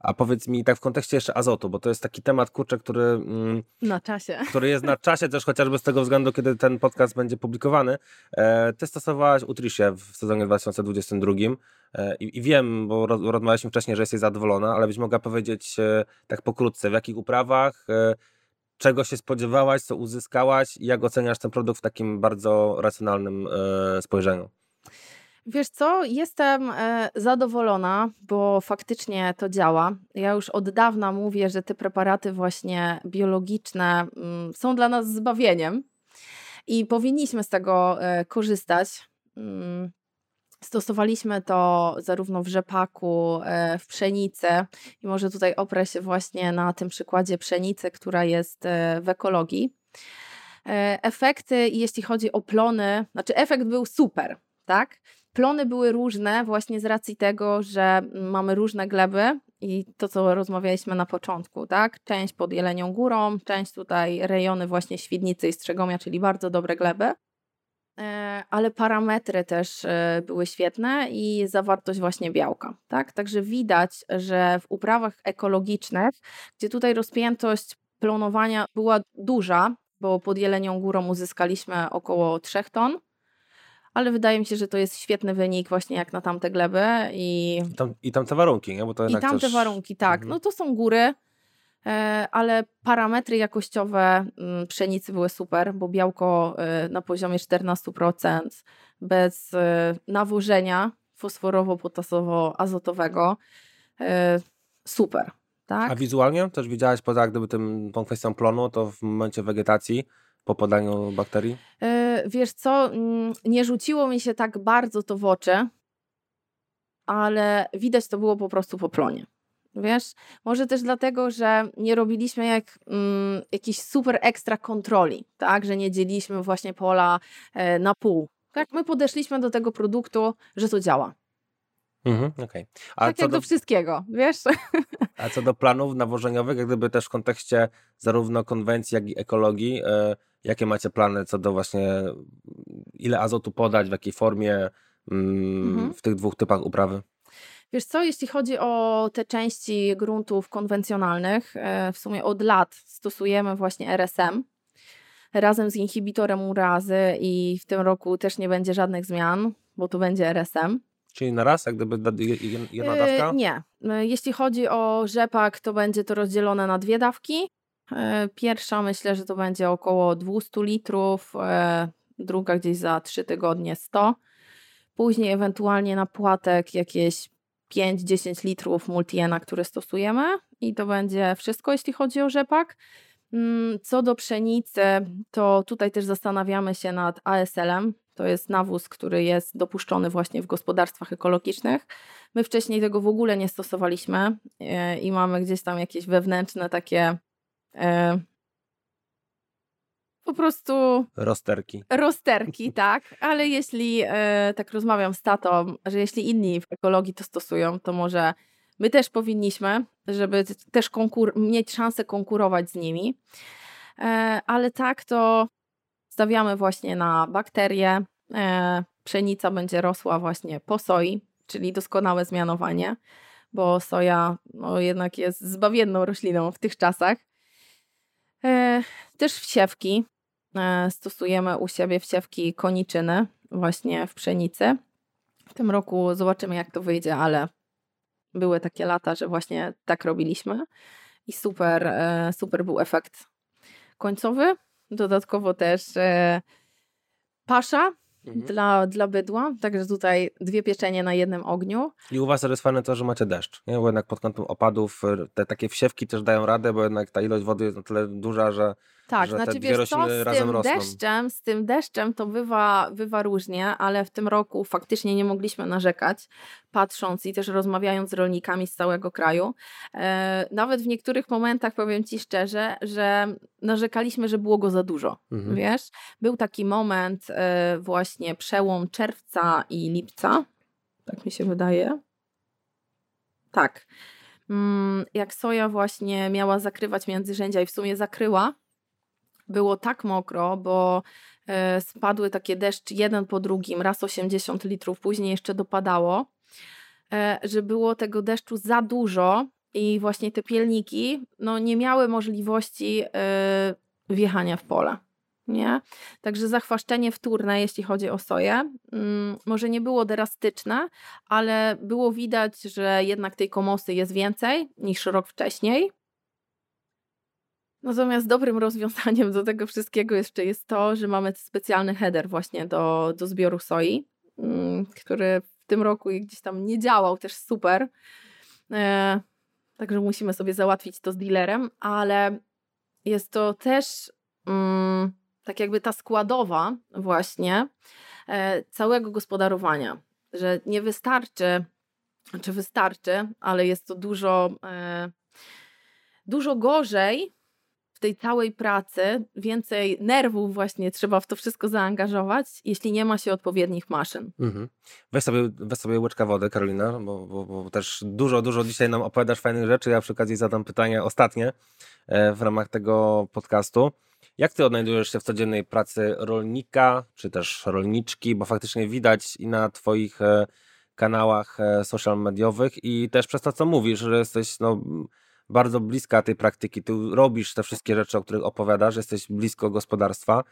A powiedz mi tak w kontekście jeszcze azotu, bo to jest taki temat, kurczę, który... Mm, na czasie. Który jest na czasie też chociażby z tego względu, kiedy ten podcast będzie publikowany. E, ty stosowałaś Utrisie w sezonie 2022 e, i, i wiem, bo rozmawialiśmy wcześniej, że jesteś zadowolona, ale byś mogła powiedzieć e, tak pokrótce, w jakich uprawach, e, czego się spodziewałaś, co uzyskałaś i jak oceniasz ten produkt w takim bardzo racjonalnym e, spojrzeniu? Wiesz co, jestem e, zadowolona, bo faktycznie to działa. Ja już od dawna mówię, że te preparaty właśnie biologiczne mm, są dla nas zbawieniem i powinniśmy z tego e, korzystać. Stosowaliśmy to zarówno w rzepaku, e, w pszenicy i może tutaj oprę się właśnie na tym przykładzie pszenicy, która jest w ekologii. Efekty, jeśli chodzi o plony, znaczy efekt był super, tak? Plony były różne właśnie z racji tego, że mamy różne gleby i to, co rozmawialiśmy na początku, tak? Część pod Jelenią Górą, część tutaj rejony właśnie Świdnicy i Strzegomia, czyli bardzo dobre gleby. E, ale parametry też e, były świetne i zawartość właśnie białka, tak? Także widać, że w uprawach ekologicznych, gdzie tutaj rozpiętość plonowania była duża, bo pod Jelenią Górą uzyskaliśmy około 3 ton, ale wydaje mi się, że to jest świetny wynik właśnie jak na tamte gleby i... I, tam, i tamte warunki, nie? Bo to I tamte też... warunki, tak. Mhm. No to są góry, ale parametry jakościowe mm, pszenicy były super, bo białko e, na poziomie 14%, bez e, nawożenia fosforowo-potasowo-azotowego. Super. Tak? A wizualnie też widziałaś poza gdyby tym, tą kwestią plonu, to w momencie wegetacji po podaniu bakterii? E, wiesz co, mm, nie rzuciło mi się tak bardzo to w oczy, ale widać to było po prostu po plonie. Wiesz, może też dlatego, że nie robiliśmy jak mm, jakiejś super ekstra kontroli, tak, że nie dzieliliśmy właśnie pola e, na pół. Tak, my podeszliśmy do tego produktu, że to działa. Mhm, okay. tak jak do... do wszystkiego, wiesz? A co do planów nawożeniowych, jak gdyby też w kontekście zarówno konwencji, jak i ekologii, e, Jakie macie plany co do właśnie ile azotu podać, w jakiej formie mm, mhm. w tych dwóch typach uprawy? Wiesz co, jeśli chodzi o te części gruntów konwencjonalnych, e, w sumie od lat stosujemy właśnie RSM razem z inhibitorem urazy i w tym roku też nie będzie żadnych zmian, bo tu będzie RSM. Czyli na raz, jak gdyby jedna dawka? Yy, nie. E, jeśli chodzi o rzepak, to będzie to rozdzielone na dwie dawki. E, pierwsza myślę, że to będzie około 200 litrów, e, druga gdzieś za 3 tygodnie 100. Później ewentualnie na płatek jakieś 5-10 litrów multiena, które stosujemy i to będzie wszystko, jeśli chodzi o rzepak. Mm, co do pszenicy, to tutaj też zastanawiamy się nad ASL-em. To jest nawóz, który jest dopuszczony właśnie w gospodarstwach ekologicznych. My wcześniej tego w ogóle nie stosowaliśmy e, i mamy gdzieś tam jakieś wewnętrzne takie E, po prostu. Rozterki. Rozterki, tak. Ale jeśli e, tak rozmawiam z tatą, że jeśli inni w ekologii to stosują, to może my też powinniśmy, żeby też konkur- mieć szansę konkurować z nimi. E, ale tak to stawiamy właśnie na bakterie. E, pszenica będzie rosła właśnie po soi, czyli doskonałe zmianowanie, bo soja no, jednak jest zbawienną rośliną w tych czasach. E, też wsiewki. E, stosujemy u siebie wsiewki koniczyny właśnie w pszenicy. W tym roku zobaczymy jak to wyjdzie, ale były takie lata, że właśnie tak robiliśmy i super, e, super był efekt końcowy. Dodatkowo też pasza mhm. dla, dla bydła, także tutaj dwie pieczenie na jednym ogniu. I u Was to jest fajne to, że macie deszcz, nie? bo jednak pod kątem opadów te takie wsiewki też dają radę, bo jednak ta ilość wody jest na tyle duża, że Tak, że znaczy wiesz co, z razem tym rosną. deszczem, z tym deszczem to bywa, bywa różnie, ale w tym roku faktycznie nie mogliśmy narzekać, patrząc i też rozmawiając z rolnikami z całego kraju. E, nawet w niektórych momentach powiem Ci szczerze, że narzekaliśmy, że było go za dużo. Mhm. Wiesz, był taki moment e, właśnie przełom czerwca i lipca, tak mi się wydaje. Tak. Mm, Jak soja właśnie miała zakrywać międzyrzędzia i w sumie zakryła, było tak mokro, bo e, spadły takie deszcz jeden po drugim, raz 80 litrów, później jeszcze dopadało, e, że było tego deszczu za dużo i właśnie te pielniki no, nie miały możliwości e, wjechania w pole. Nie? Także zachwaszczenie wtórne, jeśli chodzi o soję, mm, może nie było drastyczne, ale było widać, że jednak tej komosy jest więcej niż rok wcześniej. Natomiast dobrym rozwiązaniem do tego wszystkiego jeszcze jest to, że mamy specjalny header właśnie do, do zbioru soi, mm, który w tym roku gdzieś tam nie działał też super. E, także musimy sobie załatwić to z dealerem, ale jest to też mm, tak jakby ta składowa właśnie e, całego gospodarowania, że nie wystarczy, czy wystarczy, ale jest to dużo, e, dużo gorzej tej całej pracy, więcej nerwów właśnie trzeba w to wszystko zaangażować, jeśli nie ma się odpowiednich maszyn. Mhm. Weź, sobie, weź sobie łyczka wody, Karolina, bo, bo, bo też dużo, dużo dzisiaj nam opowiadasz fajnych rzeczy. Ja przy okazji zadam pytanie ostatnie e, w ramach tego podcastu. Jak ty odnajdujesz się w codziennej pracy rolnika, czy też rolniczki, bo faktycznie widać i na twoich e, kanałach e, social mediowych i też przez to, co mówisz, że jesteś no, bardzo bliska tej praktyki, ty robisz te wszystkie rzeczy, o których opowiadasz, jesteś blisko gospodarstwa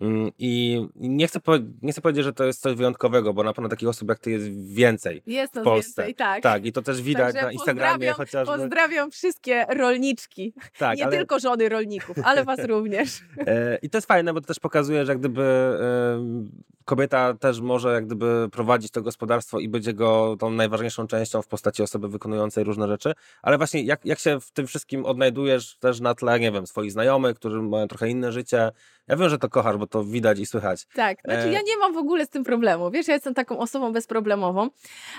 Mm, i nie chcę, nie chcę powiedzieć, że to jest coś wyjątkowego, bo na pewno takich osób jak ty jest więcej. Jest nas Polsce. więcej, tak. Tak, i to też widać Także na Instagramie chociażby. Pozdrawiam wszystkie rolniczki. Tak, nie ale, tylko żony rolników, ale was również. E, I to jest fajne, bo to też pokazuje, że gdyby kobieta też może jak gdyby prowadzić to gospodarstwo i być jego tą najważniejszą częścią w postaci osoby wykonującej różne rzeczy, ale właśnie jak, jak się w tym wszystkim odnajdujesz też na tle, nie wiem, swoich znajomych, którzy mają trochę inne życie. Ja wiem, że to kochasz, bo to widać i słychać. Tak, znaczy E. ja nie mam w ogóle z tym problemu. Wiesz, ja jestem taką osobą bezproblemową,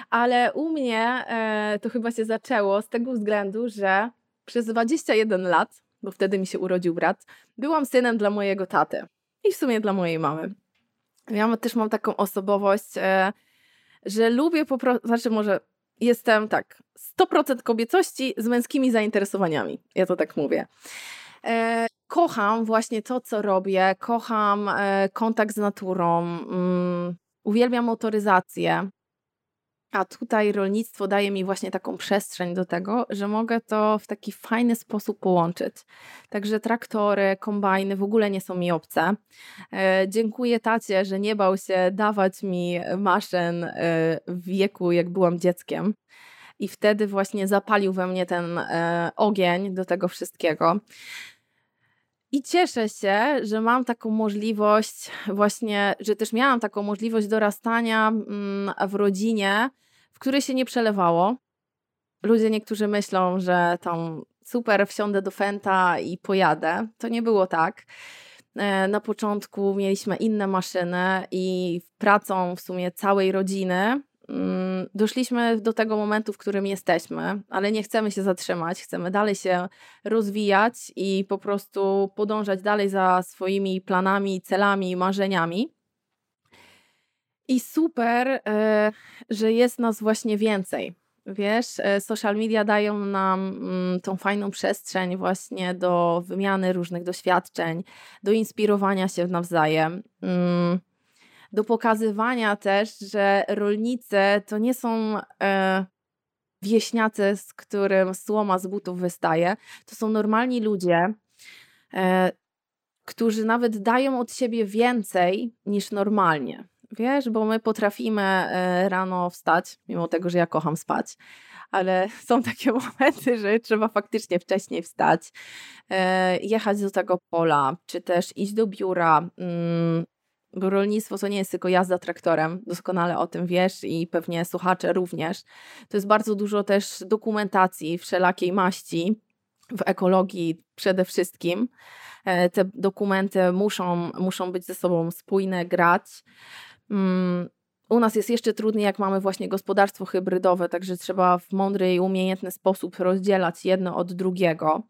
ale u mnie e, to chyba się zaczęło z tego względu, że przez 21 lat, bo wtedy mi się urodził brat, byłam synem dla mojego taty i w sumie dla mojej mamy. Ja też mam taką osobowość, e, że lubię po prostu, znaczy może jestem tak, 100% kobiecości z męskimi zainteresowaniami, ja to tak mówię. E, kocham właśnie to, co robię, kocham e, kontakt z naturą, mm, uwielbiam motoryzację. A tutaj rolnictwo daje mi właśnie taką przestrzeń do tego, że mogę to w taki fajny sposób połączyć. Także traktory, kombajny w ogóle nie są mi obce. E, dziękuję tacie, że nie bał się dawać mi maszyn e, w wieku, jak byłam dzieckiem. I wtedy właśnie zapalił we mnie ten e, ogień do tego wszystkiego. I cieszę się, że mam taką możliwość, właśnie, że też miałam taką możliwość dorastania mm, w rodzinie, w której się nie przelewało. Ludzie niektórzy myślą, że tam super, wsiądę do Fenta i pojadę. To nie było tak. E, Na początku mieliśmy inne maszyny i pracą w sumie całej rodziny mm, doszliśmy do tego momentu, w którym jesteśmy, ale nie chcemy się zatrzymać, chcemy dalej się rozwijać i po prostu podążać dalej za swoimi planami, celami, marzeniami. I super, e, że jest nas właśnie więcej. Wiesz, e, social media dają nam mm, tą fajną przestrzeń właśnie do wymiany różnych doświadczeń, do inspirowania się nawzajem, mm, do pokazywania też, że rolnicy to nie są e, wieśniacy, z którym słoma z butów wystaje. To są normalni ludzie, którzy nawet dają od siebie więcej niż normalnie. Wiesz, bo my potrafimy e, rano wstać, mimo tego, że ja kocham spać, ale są takie momenty, że trzeba faktycznie wcześniej wstać, e, jechać do tego pola, czy też iść do biura. mm, Bo rolnictwo to nie jest tylko jazda traktorem, doskonale o tym wiesz i pewnie słuchacze również. To jest bardzo dużo też dokumentacji wszelakiej maści, w ekologii przede wszystkim. e, te dokumenty muszą, muszą być ze sobą spójne, grać. Mm, u nas jest jeszcze trudniej, jak mamy właśnie gospodarstwo hybrydowe, także trzeba w mądry i umiejętny sposób rozdzielać jedno od drugiego.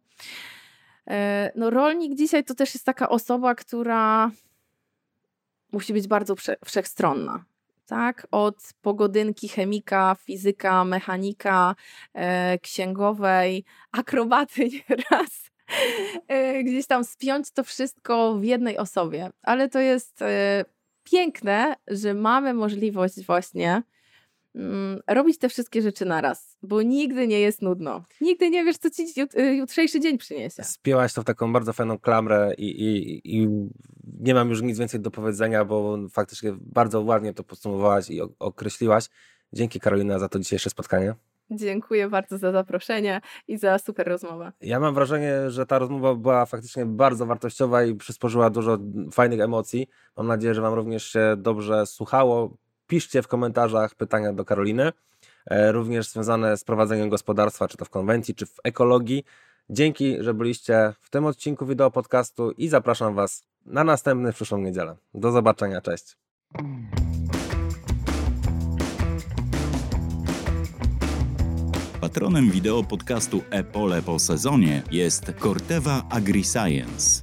E, no, rolnik dzisiaj to też jest taka osoba, która musi być bardzo wszechstronna. Tak, od pogodynki, chemika, fizyka, mechanika, e, księgowej, akrobaty nieraz. E, gdzieś tam spiąć to wszystko w jednej osobie. Ale to jest piękne, że mamy możliwość właśnie mm, robić te wszystkie rzeczy naraz, bo nigdy nie jest nudno. Nigdy nie wiesz, co ci y, jutrzejszy dzień przyniesie. Spięłaś to w taką bardzo fajną klamrę i, i, i nie mam już nic więcej do powiedzenia, bo faktycznie bardzo ładnie to podsumowałaś i określiłaś. Dzięki Karolina za to dzisiejsze spotkanie. Dziękuję bardzo za zaproszenie i za super rozmowę. Ja mam wrażenie, że ta rozmowa była faktycznie bardzo wartościowa i przysporzyła dużo fajnych emocji. Mam nadzieję, że Wam również się dobrze słuchało. Piszcie w komentarzach pytania do Karoliny, e, również związane z prowadzeniem gospodarstwa, czy to w konwencji, czy w ekologii. Dzięki, że byliście w tym odcinku wideo podcastu i zapraszam Was na następny w przyszłą niedzielę. Do zobaczenia, cześć. Patronem wideo podcastu Epole po sezonie jest Corteva AgriScience.